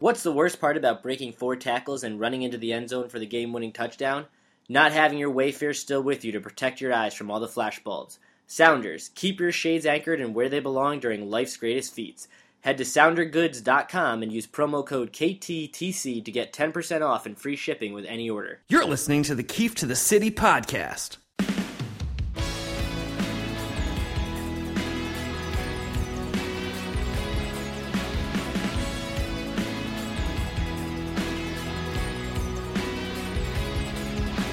What's the worst part about breaking four tackles and running into the end zone for the game winning touchdown? Not having your Wayfair still with you to protect your eyes from all the flashbulbs. Sounders, keep your shades anchored and where they belong during life's greatest feats. Head to soundergoods.com and use promo code KTTC to get 10% off and free shipping with any order. You're listening to the Keefe to the City podcast.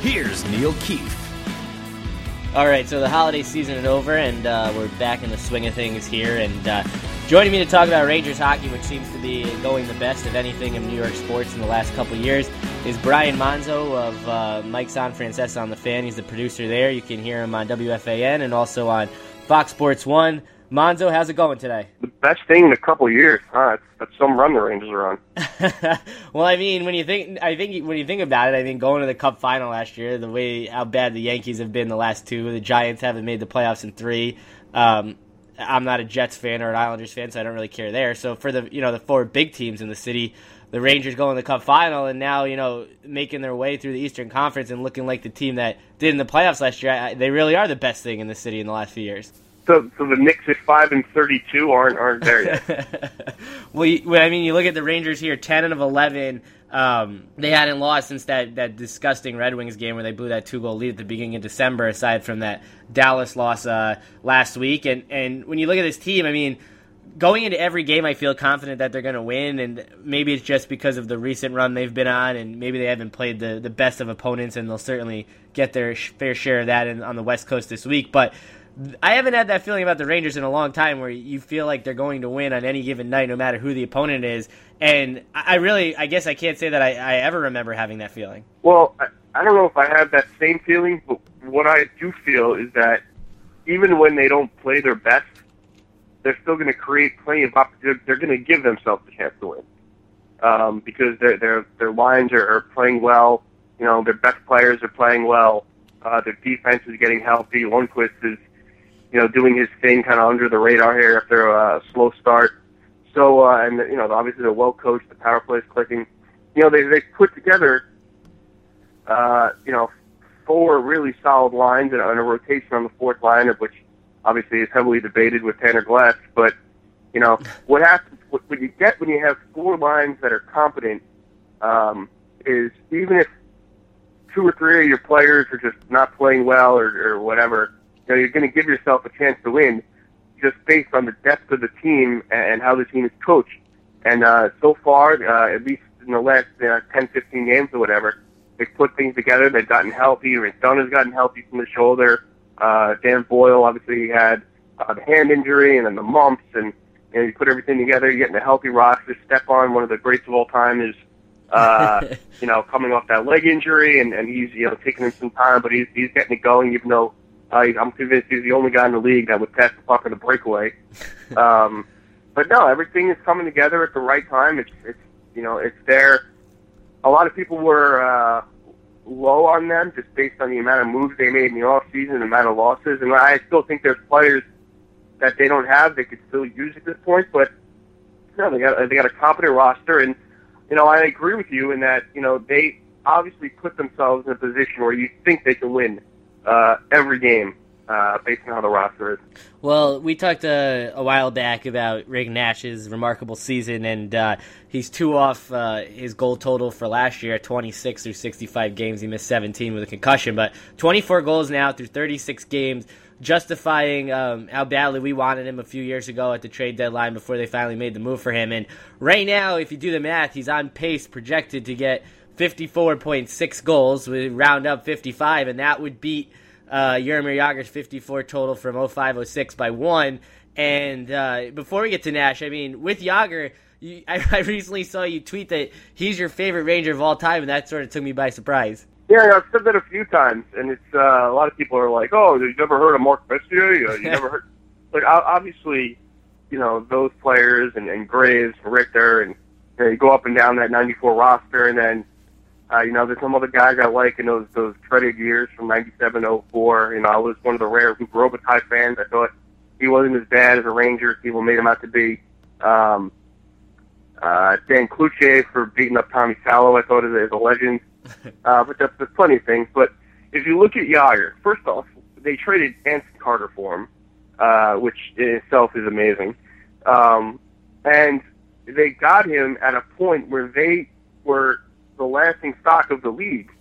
Here's Neil Keefe. All right, so the holiday season is over, and uh, we're back in the swing of things here. And uh, joining me to talk about Rangers hockey, which seems to be going the best of anything in New York sports in the last couple years, is Brian Monzo of uh, Mike's On Francesa on the Fan. He's the producer there. You can hear him on WFAN and also on Fox Sports One. Monzo, how's it going today? The best thing in a couple years. Huh? That's some run the Rangers are on. well, I mean, when you think, I think when you think about it, I think going to the Cup final last year, the way how bad the Yankees have been the last two, the Giants haven't made the playoffs in three. Um, I'm not a Jets fan or an Islanders fan, so I don't really care there. So for the you know the four big teams in the city, the Rangers going to the Cup final, and now you know making their way through the Eastern Conference and looking like the team that did in the playoffs last year. I, they really are the best thing in the city in the last few years. So, so the Knicks at five and thirty-two aren't aren't there yet. well, you, I mean, you look at the Rangers here, ten and of eleven. Um, they hadn't lost since that, that disgusting Red Wings game where they blew that two goal lead at the beginning of December. Aside from that Dallas loss uh, last week, and and when you look at this team, I mean, going into every game, I feel confident that they're going to win, and maybe it's just because of the recent run they've been on, and maybe they haven't played the, the best of opponents, and they'll certainly get their fair share of that in, on the West Coast this week. But I haven't had that feeling about the Rangers in a long time, where you feel like they're going to win on any given night, no matter who the opponent is. And I really, I guess I can't say that I, I ever remember having that feeling. Well, I, I don't know if I have that same feeling, but what I do feel is that even when they don't play their best, they're still going to create plenty of opportunity. They're going to give themselves a chance to win um, because their their their lines are, are playing well. You know, their best players are playing well. Uh, their defense is getting healthy. Lundqvist is you know, doing his thing kind of under the radar here after a slow start. So, uh, and you know, obviously they're well coached. The power play is clicking. You know, they they put together, uh, you know, four really solid lines and, and a rotation on the fourth line, of which obviously is heavily debated with Tanner Glass. But you know, what happens what, what you get when you have four lines that are competent um, is even if two or three of your players are just not playing well or, or whatever you know, you're going to give yourself a chance to win just based on the depth of the team and how the team is coached. And uh, so far, uh, at least in the last uh, 10, 15 games or whatever, they've put things together. They've gotten healthy. Rink has gotten healthy from the shoulder. Uh, Dan Boyle obviously had uh, the hand injury and then the mumps, and you, know, you put everything together. You're getting a healthy roster. Stepan, one of the greats of all time, is uh, you know coming off that leg injury, and, and he's you know taking him some time, but he's he's getting it going, even though I, I'm convinced he's the only guy in the league that would pass the puck on a breakaway. um, but no, everything is coming together at the right time. It's, it's you know, it's there. A lot of people were uh, low on them just based on the amount of moves they made in the off season, the amount of losses, and I still think there's players that they don't have they could still use at this point. But no, they got they got a competent roster, and you know, I agree with you in that you know they obviously put themselves in a position where you think they can win uh, every game uh, based on how the roster is. Well, we talked uh, a while back about Rick Nash's remarkable season, and uh, he's two off uh, his goal total for last year 26 through 65 games. He missed 17 with a concussion, but 24 goals now through 36 games, justifying um, how badly we wanted him a few years ago at the trade deadline before they finally made the move for him. And right now, if you do the math, he's on pace, projected to get 54.6 goals. We round up 55, and that would beat uh, Jaromir Jagr's 54 total from 0506 by one. And uh, before we get to Nash, I mean, with Jagr, you, I, I, recently saw you tweet that he's your favorite Ranger of all time, and that sort of took me by surprise. Yeah, I've said that a few times, and it's uh, a lot of people are like, "Oh, you never heard of Mark Messier? You, you never heard?" Like, obviously, you know those players and, and Graves, and Richter, and you go up and down that '94 roster, and then uh, you know, there's some other guys I like in those those dreaded years from '97, '04. You know, I was one of the rare who grew up with high fans. I thought he wasn't as bad as a Ranger people made him out to be. Um, Uh, Dan Cloutier for beating up Tommy Salo, I thought is, is a legend. Uh, but that's, there's plenty of things. But if you look at Jagr, first off, they traded Anson Carter for him, uh, which in itself is amazing. Um, and they got him at a point where they were the lasting stock of the league.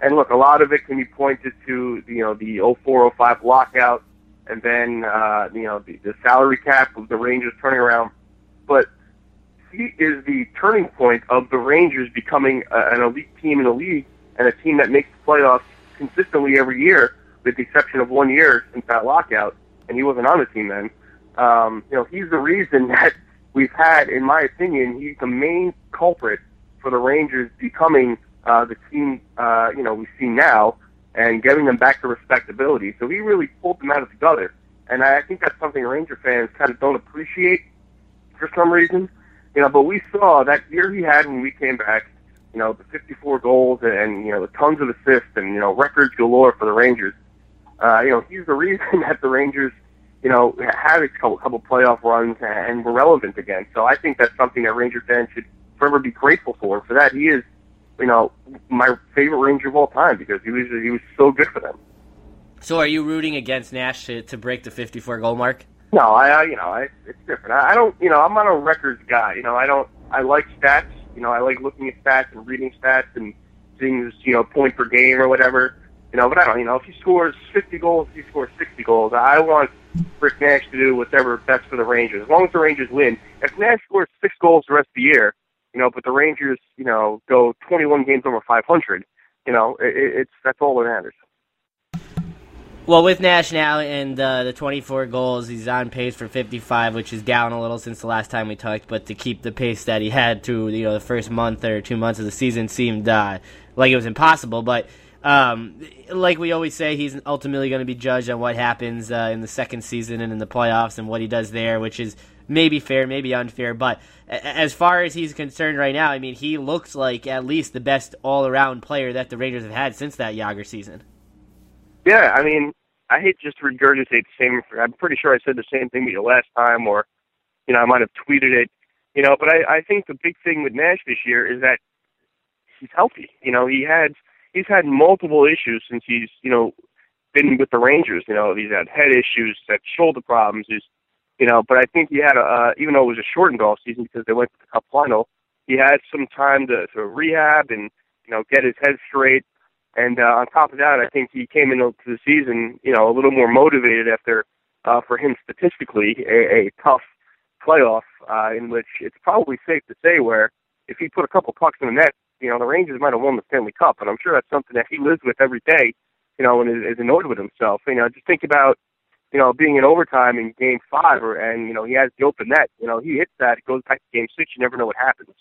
And look, a lot of it can be pointed to you know the 0405 lockout, and then uh, you know the, the salary cap of the Rangers turning around. But he is the turning point of the Rangers becoming a, an elite team in the league and a team that makes the playoffs consistently every year, with the exception of one year since that lockout, and he wasn't on the team then. Um, you know, he's the reason that we've had, in my opinion, he's the main culprit for the Rangers becoming uh, the team, uh, you know, we see now and getting them back to respectability. So he really pulled them out of the gutter. And I think that's something Ranger fans kind of don't appreciate for some reason. You know, but we saw that year he had when we came back, you know, the 54 goals and, you know, the tons of assists and, you know, records galore for the Rangers. Uh, you know, he's the reason that the Rangers, you know, had a couple, couple playoff runs and were relevant again. So I think that's something that Ranger fans should forever be grateful for. For that, he is, you know, my favorite Ranger of all time because he was he was so good for them. So, are you rooting against Nash to, to break the 54 goal mark? No, I, I you know, I, it's different. I, I don't, you know, I'm not a records guy. You know, I don't. I like stats. You know, I like looking at stats and reading stats and seeing, you know, point per game or whatever. You know, but I don't. You know, if he scores 50 goals, if he scores 60 goals, I want Rick Nash to do whatever best for the Rangers. As long as the Rangers win. If Nash scores six goals the rest of the year, you know, but the Rangers, you know, go 21 games over 500. You know, it, it's that's all that matters. Well, with Nash now and uh, the 24 goals, he's on pace for 55, which is down a little since the last time we talked. But to keep the pace that he had through you know the first month or two months of the season seemed uh, like it was impossible. But um, like we always say, he's ultimately going to be judged on what happens uh, in the second season and in the playoffs and what he does there, which is maybe fair, maybe unfair. But as far as he's concerned right now, I mean, he looks like at least the best all-around player that the Rangers have had since that Jagr season. Yeah, I mean, I hate just regurgitate the same. I'm pretty sure I said the same thing to you last time, or you know, I might have tweeted it. You know, but I, I think the big thing with Nash this year is that he's healthy. You know, he had he's had multiple issues since he's you know been with the Rangers. You know, he's had head issues, had shoulder problems. He's you know, but I think he had a uh, even though it was a shortened off season because they went to the Cup final, he had some time to, to rehab and you know get his head straight. And uh, on top of that, I think he came into the season, you know, a little more motivated after, uh, for him statistically, a, a tough playoff uh, in which it's probably safe to say where if he put a couple pucks in the net, you know, the Rangers might have won the Stanley Cup. And I'm sure that's something that he lives with every day, you know, and is, annoyed with himself. You know, just think about, you know, being in overtime in Game Five, or and you know he has the open net. You know, he hits that, it goes back to Game Six. You never know what happens.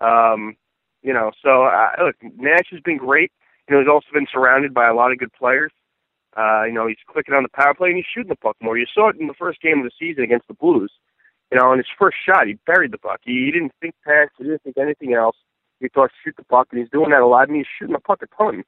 Um, you know, so uh, look, Nash has been great. You know, he's also been surrounded by a lot of good players. Uh, you know, he's clicking on the power play and he's shooting the puck more. You saw it in the first game of the season against the Blues. You know, on his first shot, he buried the puck. He, he didn't think pass. He didn't think anything else. He thought shoot the puck, and he's doing that a lot. And he's shooting the puck a ton.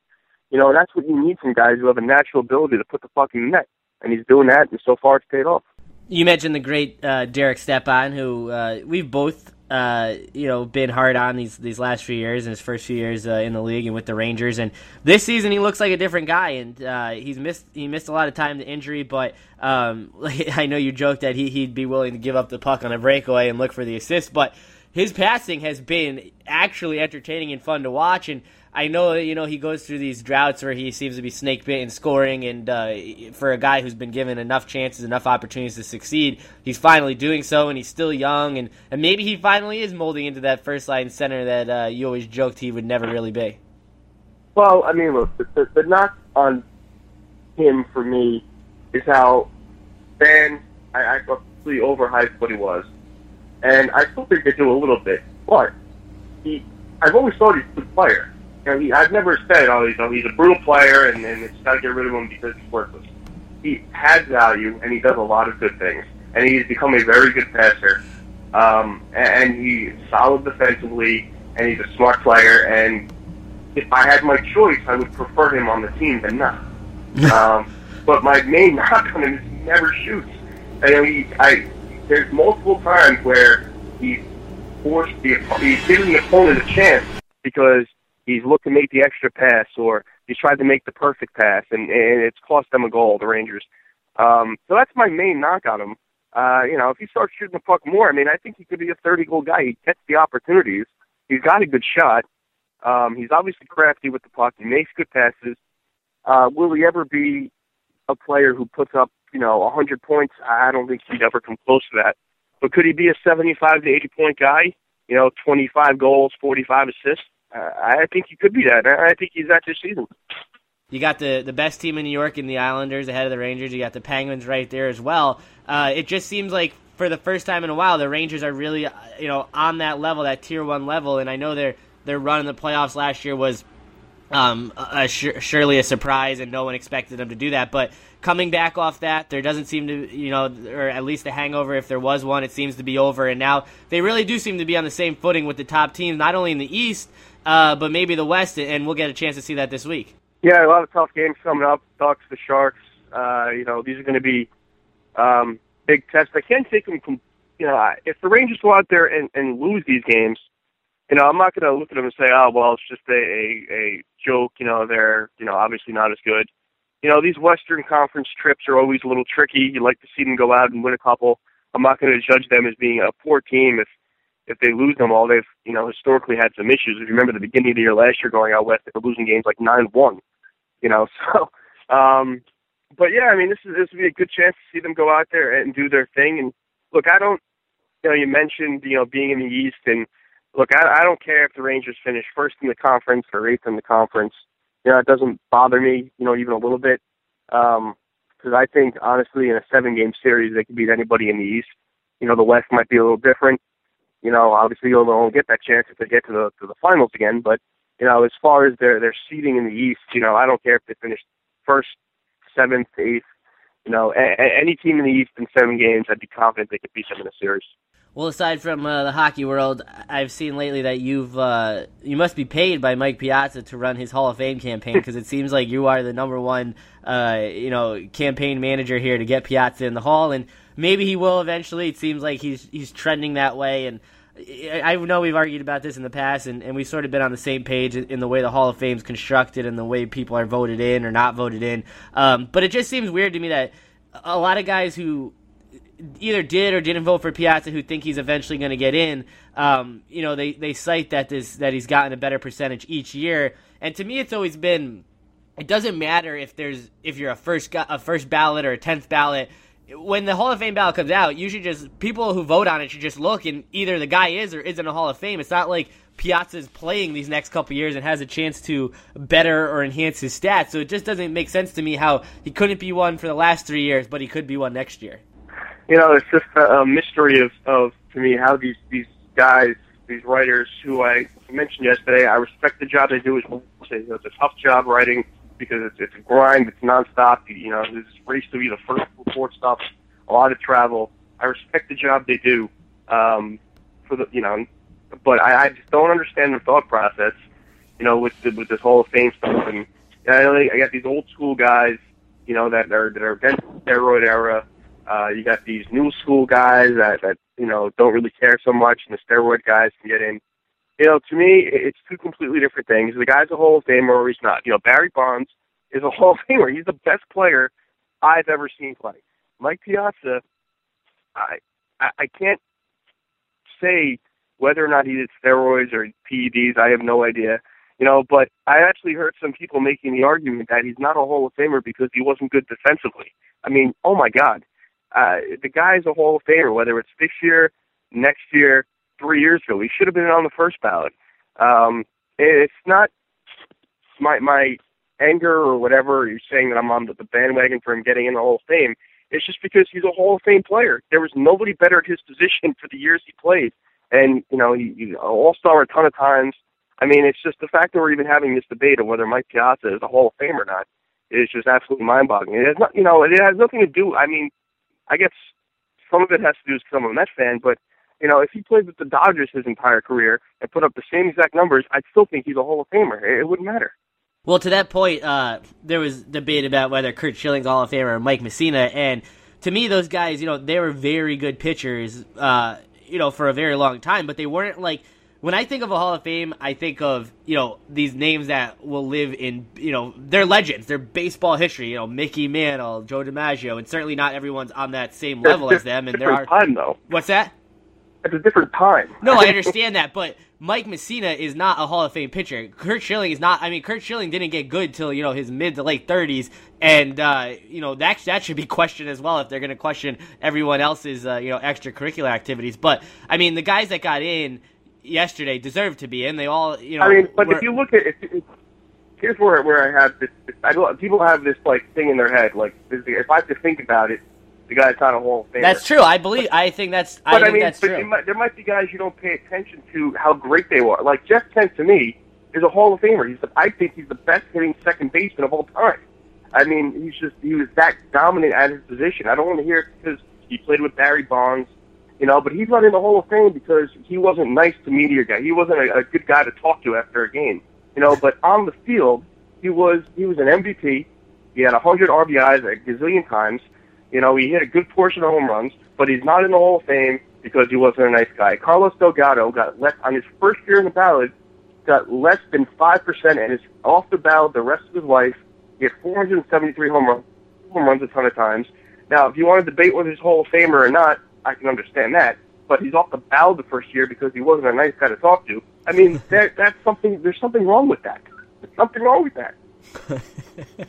You know, that's what you need from guys who have a natural ability to put the puck in the net. And he's doing that, and so far it's paid off. You mentioned the great uh, Derek Stepan, who uh, we've both uh, you know, been hard on these these last few years and his first few years uh, in the league and with the Rangers. And this season, he looks like a different guy. And uh, he's missed he missed a lot of time to injury, but um, I know you joked that he he'd be willing to give up the puck on a breakaway and look for the assist, but his passing has been actually entertaining and fun to watch. And I know you know he goes through these droughts where he seems to be snake bit in scoring, and uh, for a guy who's been given enough chances, enough opportunities to succeed, he's finally doing so, and he's still young, and, and maybe he finally is molding into that first line center that uh, you always joked he would never really be. Well, I mean, look, the, the, the knock on him for me is how fans I, I completely overhyped what he was, and I still think they do a little bit, but he I've always thought he's a good player you know, he, I've never said, oh, he's, he's a brutal player and, and it's got to get rid of him because he's worthless. He has value and he does a lot of good things. And he's become a very good passer. Um, and he's solid defensively and he's a smart player. And if I had my choice, I would prefer him on the team than not. um, but my main knock on him is he never shoots. I mean, he, I, there's multiple times where he's forced the he's giving the opponent a chance because he's looking to make the extra pass or he's tried to make the perfect pass and and it's cost them a goal, the Rangers. Um, so that's my main knock on him. Uh, you know, if he starts shooting the puck more, I mean, I think he could be a 30 goal guy. He gets the opportunities. He's got a good shot. Um, he's obviously crafty with the puck. He makes good passes. Uh, will he ever be a player who puts up, you know, 100 points? I don't think he'd ever come close to that. But could he be a 75 to 80 point guy? You know, 25 goals, 45 assists. I think he could be that. I think he's that this season. You got the the best team in New York in the Islanders ahead of the Rangers. You got the Penguins right there as well. Uh, it just seems like for the first time in a while, the Rangers are really, you know, on that level, that tier one level. And I know their their run in the playoffs last year was um, a, a, surely a surprise, and no one expected them to do that. But coming back off that, there doesn't seem to, you know, or at least the hangover, if there was one, it seems to be over. And now they really do seem to be on the same footing with the top teams, not only in the East, uh, but maybe the West, and we'll get a chance to see that this week. Yeah, a lot of tough games coming up. Ducks, the Sharks. Uh, you know, these are going to be um, big tests. I can't take them. You know, if the Rangers go out there and, and lose these games, you know, I'm not going to look at them and say, oh, well, it's just a, a, a joke. You know, they're, you know, obviously not as good. You know, these Western Conference trips are always a little tricky. You like to see them go out and win a couple. I'm not going to judge them as being a poor team if if they lose them all. They've, you know, historically had some issues. If you remember the beginning of the year last year going out west, they were losing games like nine one. You know, so um but yeah, I mean, this is this would be a good chance to see them go out there and do their thing. And look, I don't, you know, you mentioned you know being in the East, and look, I, I don't care if the Rangers finish first in the conference or eighth in the conference. You know, it doesn't bother me, you know, even a little bit, because um, I think honestly, in a seven-game series, they could beat anybody in the East. You know, the West might be a little different. You know, obviously you'll only get that chance if they get to the to the finals again. But you know, as far as their their seeding in the East, you know, I don't care if they finish first, seventh, eighth. You know, a- any team in the East in seven games, I'd be confident they could beat them in a series. Well, aside from uh, the hockey world, I've seen lately that you've uh, you must be paid by Mike Piazza to run his Hall of Fame campaign because it seems like you are the number one uh, you know campaign manager here to get Piazza in the Hall, and maybe he will eventually. It seems like he's he's trending that way, and I know we've argued about this in the past, and, and we've sort of been on the same page in the way the Hall of Fame is constructed and the way people are voted in or not voted in. Um, but it just seems weird to me that a lot of guys who either did or didn't vote for Piazza who think he's eventually going to get in. Um, you know, they, they cite that this that he's gotten a better percentage each year, and to me, it's always been. It doesn't matter if there's if you're a first a first ballot or a tenth ballot. When the Hall of Fame ballot comes out, you should just people who vote on it should just look and either the guy is or isn't a Hall of Fame. It's not like Piazza is playing these next couple years and has a chance to better or enhance his stats. So it just doesn't make sense to me how he couldn't be one for the last three years, but he could be one next year you know, it's just a, a mystery of, of to me how these these guys, these writers who I mentioned yesterday, I respect the job they do. It's, it's a tough job writing because it's, it's a grind. It's nonstop. You know, this race to be the first report stuff, a lot of travel. I respect the job they do. Um, for the you know, but I, I just don't understand the thought process. You know, with the, with this Hall of Fame stuff, and you know, I got these old school guys, you know, that are that are against steroid era uh, you got these new school guys that, that, you know, don't really care so much, and the steroid guys can get in. You know, to me, it's two completely different things. The guy's a Hall of Famer or he's not. You know, Barry Bonds is a Hall of Famer. He's the best player I've ever seen play. Mike Piazza, I, I, I can't say whether or not he did steroids or PEDs. I have no idea. You know, but I actually heard some people making the argument that he's not a Hall of Famer because he wasn't good defensively. I mean, oh my God uh, the guy's a Hall of Famer, whether it's this year, next year, three years ago. He should have been on the first ballot. Um, it's not my my anger or whatever you're saying that I'm on the, bandwagon for him getting in the Hall of Fame. It's just because he's a Hall of Fame player. There was nobody better at his position for the years he played, and you know he, he All Star a ton of times. I mean, it's just the fact that we're even having this debate of whether Mike Piazza is a Hall of Fame or not is just absolutely mind-boggling. It has not, you know, it has nothing to do. I mean, I guess some of it has to do with because I'm a Mets fan, but you know, if he played with the Dodgers his entire career and put up the same exact numbers, I'd still think he's a Hall of Famer. It, wouldn't matter. Well, to that point, uh, there was debate about whether Curt Schilling's Hall of Famer or Mike Mussina, and to me, those guys, you know, they were very good pitchers. Uh, you know, for a very long time, but they weren't like when I think of a Hall of Fame, I think of you know these names that will live in you know they're legends, they're baseball history. You know Mickey Mantle, Joe DiMaggio, and certainly not everyone's on that same level as them. And there are different time though. What's that? It's a different time. No, I understand that, but Mike Mussina is not a Hall of Fame pitcher. Curt Schilling is not. I mean, Curt Schilling didn't get good till you know his mid to late thirties, and uh, you know that that should be questioned as well if they're going to question everyone else's uh, you know extracurricular activities. But I mean, the guys that got in yesterday deserved to be in. They all, you know. I mean, but were, if you look at it, here's where where I have this. I don't. People have this like thing in their head. Like, if I have to think about it, the guy's not a Hall of Famer. That's true. I believe. I think that's. I But think I, mean, that's but true. might, there might be guys you don't pay attention to how great they were. Like Jeff Kent to me is a Hall of Famer. He's the, I think he's the best hitting second baseman of all time. I mean, he's just he was that dominant at his position. I don't want to hear it because he played with Barry Bonds, you know, but he's not in the Hall of Fame because he wasn't nice to media guy. He wasn't a, a good guy to talk to after a game, you know. But on the field, he was he was an MVP. He had 100 RBIs a gazillion times. You know, he hit a good portion of home runs, but he's not in the Hall of Fame because he wasn't a nice guy. Carlos Delgado got less on his first year in the ballot, got less than five percent, and is off the ballot the rest of his life. He had 473 home runs, home runs a ton of times. Now, if you want to debate whether he's Hall of Famer or not, I can understand that. But he's off the ballot the first year because he wasn't a nice guy to talk to. I mean, that, that's something. There's something wrong with that. There's something wrong with that.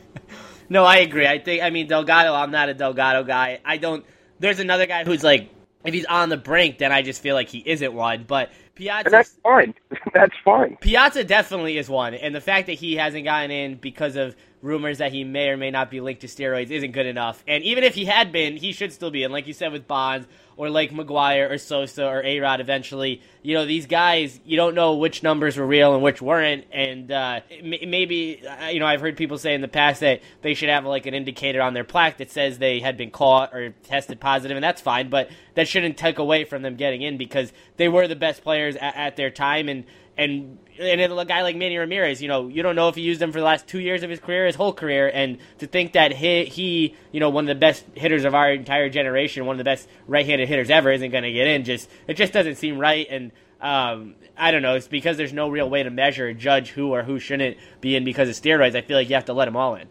No, I agree. I think I mean Delgado. I'm not a Delgado guy. I don't. There's another guy who's like, if he's on the brink, then I just feel like he isn't one. But Piazza, And that's fine. that's fine. Piazza definitely is one, and the fact that he hasn't gotten in because of rumors that he may or may not be linked to steroids isn't good enough. And even if he had been, he should still be And Like you said with Bonds or like McGwire or Sosa or A Rod. Eventually, you know these guys, you don't know which numbers were real and which weren't. And uh, maybe you know I've heard people say in the past that they should have like an indicator on their plaque that says they had been caught or tested positive, and that's fine. But that shouldn't take away from them getting in because they were the best players at, at their time and and and a guy like Manny Ramirez, you know, you don't know if he used him for the last two years of his career, his whole career, and to think that he, he you know, one of the best hitters of our entire generation, one of the best right-handed hitters ever, isn't going to get in. Just it just doesn't seem right, and um, I don't know. It's because there's no real way to measure or judge who or who shouldn't be in because of steroids. I feel like you have to let them all in.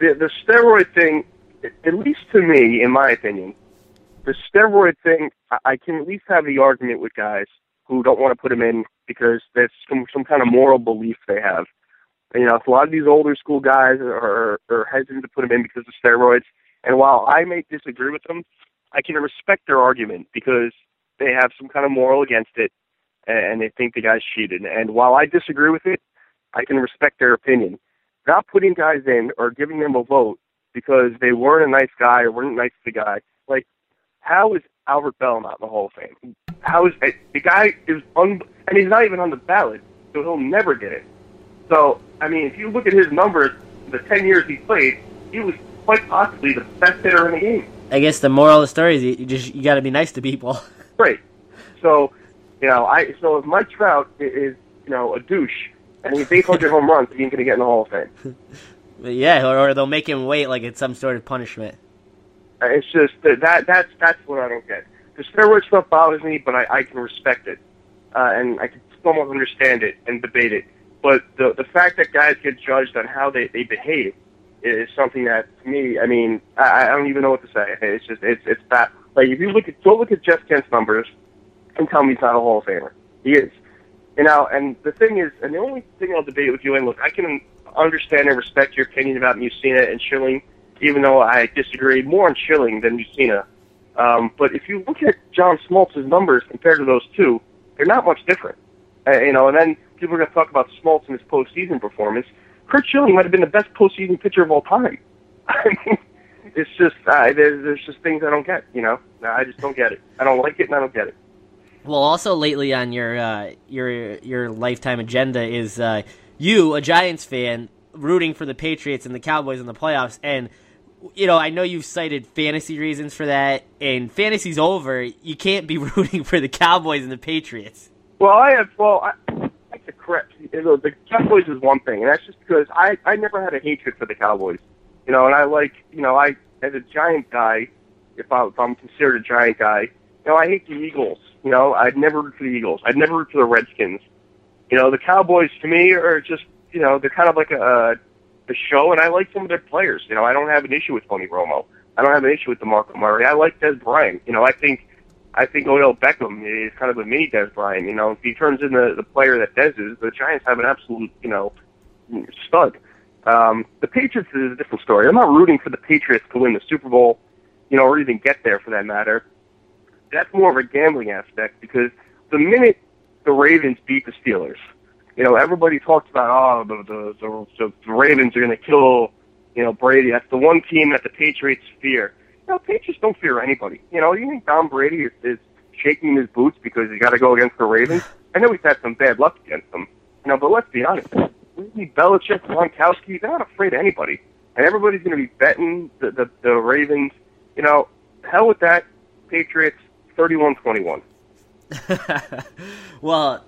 the, the steroid thing, at least to me, in my opinion, the steroid thing, I, I can at least have the argument with guys who don't want to put them in because there's some some kind of moral belief they have. And, you know, a lot of these older school guys are, are hesitant to put them in because of steroids. And while I may disagree with them, I can respect their argument because they have some kind of moral against it, and they think the guy's cheated. And while I disagree with it, I can respect their opinion not putting guys in or giving them a vote because they weren't a nice guy or weren't nice to the guy. Like, how is Albert Belle not in the Hall of Fame? How is it? the guy is un and he's not even on the ballot, so he'll never get it. So, I mean, if you look at his numbers, the ten years he played, he was quite possibly the best hitter in the game. I guess the moral of the story is you, just you got to be nice to people. Right. So, you know, I so if Mike Trout is you know a douche and he has 800 home runs, he ain't to get in the Hall of Fame. Yeah, or, or they'll make him wait like it's some sort of punishment. Uh, It's just that that's that's what I don't get. The steroid stuff bothers me, but I, I can respect it, uh, and I can somewhat understand it and debate it. But the the fact that guys get judged on how they they behave is something that to me, I mean, I, I don't even know what to say. It's just it's it's bad. Like if you look at go look at Jeff Kent's numbers and tell me he's not a Hall of Famer. He is. You know, and the thing is, and the only thing I'll debate with you, and look, I can understand and respect your opinion about Mussina and Schilling, even though I disagree more on Schilling than Mussina. Um, but if you look at John Smoltz's numbers compared to those two, they're not much different. Uh, you know, and then people are going to talk about Smoltz and his postseason performance. Curt Schilling might have been the best postseason pitcher of all time. I mean, it's just uh, there's, there's just things I don't get. You know, I just don't get it. I don't like it, and I don't get it. Well, also lately on your uh, your your lifetime agenda is uh, you, a Giants fan, rooting for the Patriots and the Cowboys in the playoffs. And you know, I know you've cited fantasy reasons for that. And fantasy's over. You can't be rooting for the Cowboys and the Patriots. Well, I have. Well, I, I the correct. You the Cowboys is one thing, and that's just because I I never had a hatred for the Cowboys. You know, and I like you know I as a Giant guy, if, I, if I'm considered a Giant guy, You know, I hate the Eagles. You know, I'd never root for the Eagles. I'd never root for the Redskins. You know, the Cowboys to me are just, you know, they're kind of like a, a show, and I like some of their players. You know, I don't have an issue with Tony Romo. I don't have an issue with DeMarco Murray. I like Dez Bryant. You know, I think I think Odell Beckham is kind of a mini Dez Bryant. You know, if he turns into the player that Dez is, the Giants have an absolute, you know, stud. Um, the Patriots is a different story. I'm not rooting for the Patriots to win the Super Bowl, you know, or even get there for that matter. That's more of a gambling aspect because the minute the Ravens beat the Steelers, you know, everybody talks about oh the the the, the Ravens are going to kill you know, Brady. That's the one team that the Patriots fear. You know, Patriots don't fear anybody. You know, you think Tom Brady is, is shaking his boots because he's got to go against the Ravens? I know he's had some bad luck against them. You know, but let's be honest. Need Belichick, Gronkowski, they're not afraid of anybody. And everybody's going to be betting the, the, the Ravens. You know, hell with that. Patriots, 31-21. well,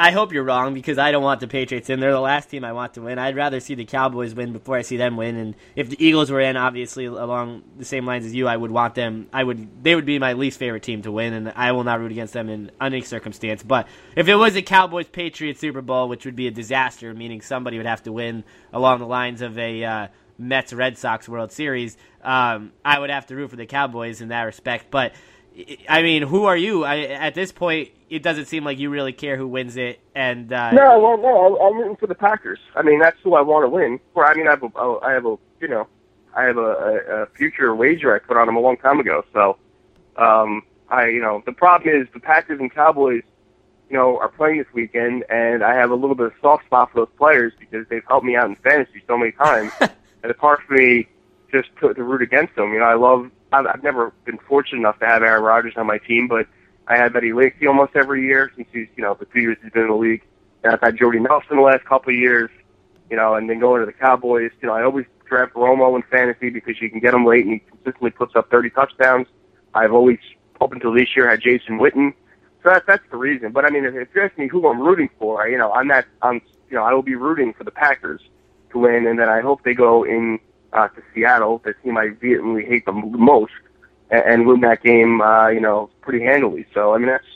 I hope you're wrong because I don't want the Patriots in. They're the last team I want to win. I'd rather see the Cowboys win before I see them win. And if the Eagles were in, obviously along the same lines as you, I would want them. I would. They would be my least favorite team to win, and I will not root against them in any circumstance. But if it was a Cowboys Patriots Super Bowl, which would be a disaster, meaning somebody would have to win along the lines of a uh, Mets Red Sox World Series, um, I would have to root for the Cowboys in that respect. But I mean, who are you? I, at this point, it doesn't seem like you really care who wins it. And uh, no, well, no, I'm rooting for the Packers. I mean, that's who I want to win. For I mean, I have a, I have a, you know, I have a, a, a future wager I put on them a long time ago. So, um, I, you know, the problem is the Packers and Cowboys, you know, are playing this weekend, and I have a little bit of soft spot for those players because they've helped me out in fantasy so many times, and it's hard for me just to, to root against them. You know, I love. I've, never been fortunate enough to have Aaron Rodgers on my team, but I had Eddie Lacy almost every year since he's, you know, the two years he's been in the league. And I've had Jordy Nelson the last couple of years, you know, and then going to the Cowboys. You know, I always draft Romo in fantasy because you can get him late and he consistently puts up 30 touchdowns. I've always, up until this year, had Jason Witten. So that, that's the reason. But I mean, if, if you ask me who I'm rooting for, you know, I'm not, I'm, you know, I will be rooting for the Packers to win, and then I hope they go in uh, to Seattle, the team I vehemently hate the most, and, and win that game, uh, you know, pretty handily. So I mean, that's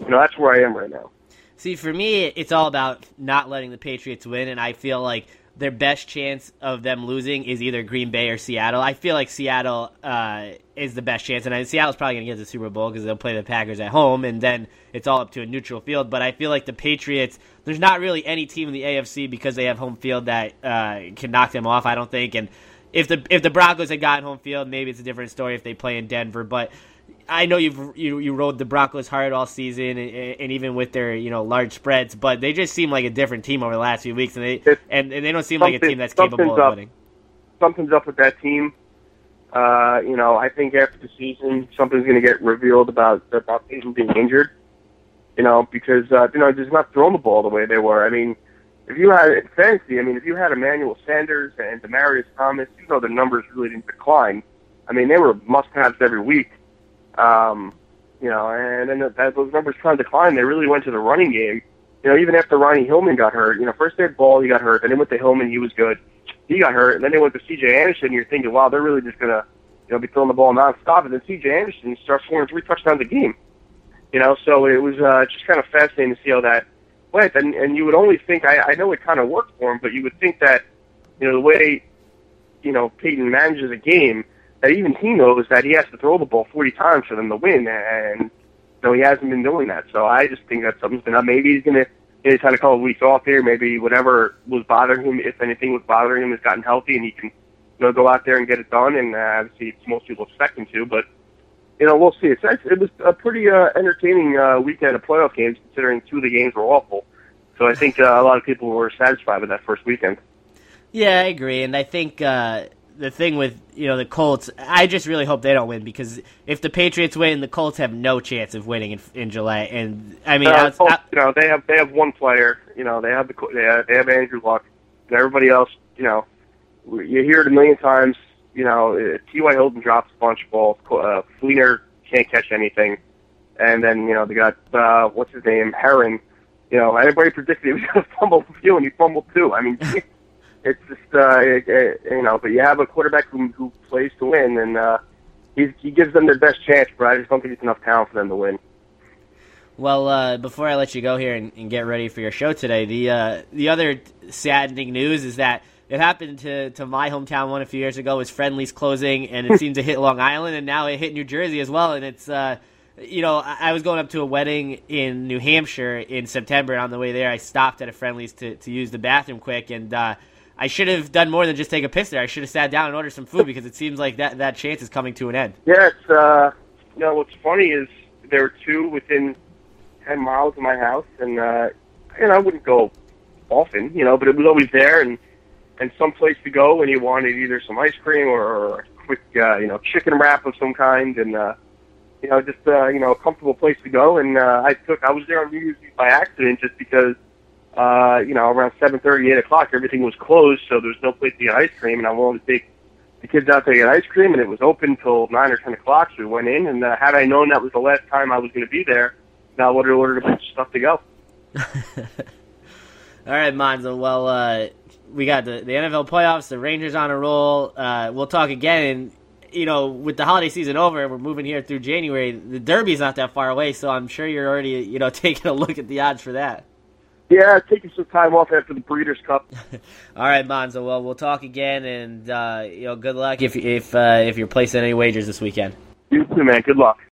you know, that's where I am right now. See, for me, it's all about not letting the Patriots win, and I feel like their best chance of them losing is either Green Bay or Seattle. I feel like Seattle uh, is the best chance, and Seattle's probably going to get the Super Bowl because they'll play the Packers at home, and then it's all up to a neutral field. But I feel like the Patriots, there's not really any team in the AFC because they have home field that uh, can knock them off. I don't think, and if the if the Broncos had gotten home field, maybe it's a different story if they play in Denver. But I know you've you, you rode the Broncos hard all season, and, and, even with their you know large spreads, but they just seem like a different team over the last few weeks, and they and, and they don't seem like a team that's capable of winning. Something's up with that team. Uh, you know, I think after the season, something's going to get revealed about about Peyton being injured. You know, because uh, you know, just not throwing the ball the way they were. I mean, if you had in fantasy, I mean, if you had Emmanuel Sanders and Demaryius Thomas, you know the numbers really didn't decline. I mean, they were must-haves every week. Um, you know, and then as those numbers kind of declined, they really went to the running game. You know, even after Ronnie Hillman got hurt, you know, first they had Ball, he got hurt, then they went to Hillman, he was good. He got hurt, and then they went to C.J. Anderson, and you're thinking, wow, they're really just gonna, you know, be throwing the ball nonstop. And then C.J. Anderson starts scoring three touchdowns a game. You know, so it was uh, just kind of fascinating to see how that went. And, and you would only think, I, I know it kind of worked for him, but you would think that, you know, the way, you know, Peyton manages a game, that even he knows that he has to throw the ball 40 times for them to win, and you know, he hasn't been doing that. So I just think that something's been up. Maybe he's to he's had a couple of weeks off here. Maybe whatever was bothering him, if anything was bothering him, has gotten healthy, and he can you know go out there and get it done. And uh, obviously, most people expect him to, but you know, we'll see. It's, it was a pretty uh, entertaining uh, weekend of playoff games, considering two of the games were awful. So I think uh, a lot of people were satisfied with that first weekend. Yeah, I agree, and I think uh, the thing with you know the Colts, I just really hope they don't win because if the Patriots win, the Colts have no chance of winning in, in July. And I mean, uh, Colts, you know, they have they have one player. You know, they have the they have, they have Andrew Luck. And everybody else, you know, you hear it a million times. You know, uh, T.Y. Hilton drops a bunch of balls. Uh, Fleener can't catch anything. And then, you know, they got, uh, what's his name, Herron. You know, everybody predicted he was going to fumble a few, and he fumbled two. I mean, it's just, uh, it, it, you know, but you have a quarterback who, who plays to win, and, uh, he's, he gives them their best chance, but I just don't think it's enough talent for them to win. Well, uh, before I let you go here and, and, get ready for your show today, the uh, the other saddening news is that it happened to, to my hometown one a few years ago. Was Friendly's closing, and it seemed to hit Long Island, and now it hit New Jersey as well. And it's uh, you know I, was going up to a wedding in New Hampshire in September, and on the way there, I stopped at a Friendly's to, to use the bathroom quick, and uh, I should have done more than just take a piss there. I should have sat down and ordered some food because it seems like that that chance is coming to an end. Yeah, it's uh, you know what's funny is there are two within ten miles of my house, and uh, and I wouldn't go often, you know, but it was always there and and some place to go when you wanted either some ice cream or a quick, uh, you know, chicken wrap of some kind, and uh, you know, just uh, you know, a comfortable place to go. And uh, I took, I was there on New Year's Eve by accident, just because, uh, you know, around seven thirty, eight o'clock, everything was closed, so there was no place to get ice cream, and I wanted to take the kids out to get ice cream, and it was open till nine or ten o'clock. So we went in, and uh, had I known that was the last time I was going to be there, I would have ordered a bunch of stuff to go. All right, Monzo. Well, uh, we got the, the NFL playoffs, the Rangers on a roll. Uh, we'll talk again. You know, with the holiday season over, we're moving here through January. The Derby's not that far away, so I'm sure you're already, you know, taking a look at the odds for that. Yeah, taking some time off after the Breeders' Cup. All right, Monzo. Well, we'll talk again, and uh, you know, good luck if if uh, if you're placing any wagers this weekend. You too, man. Good luck.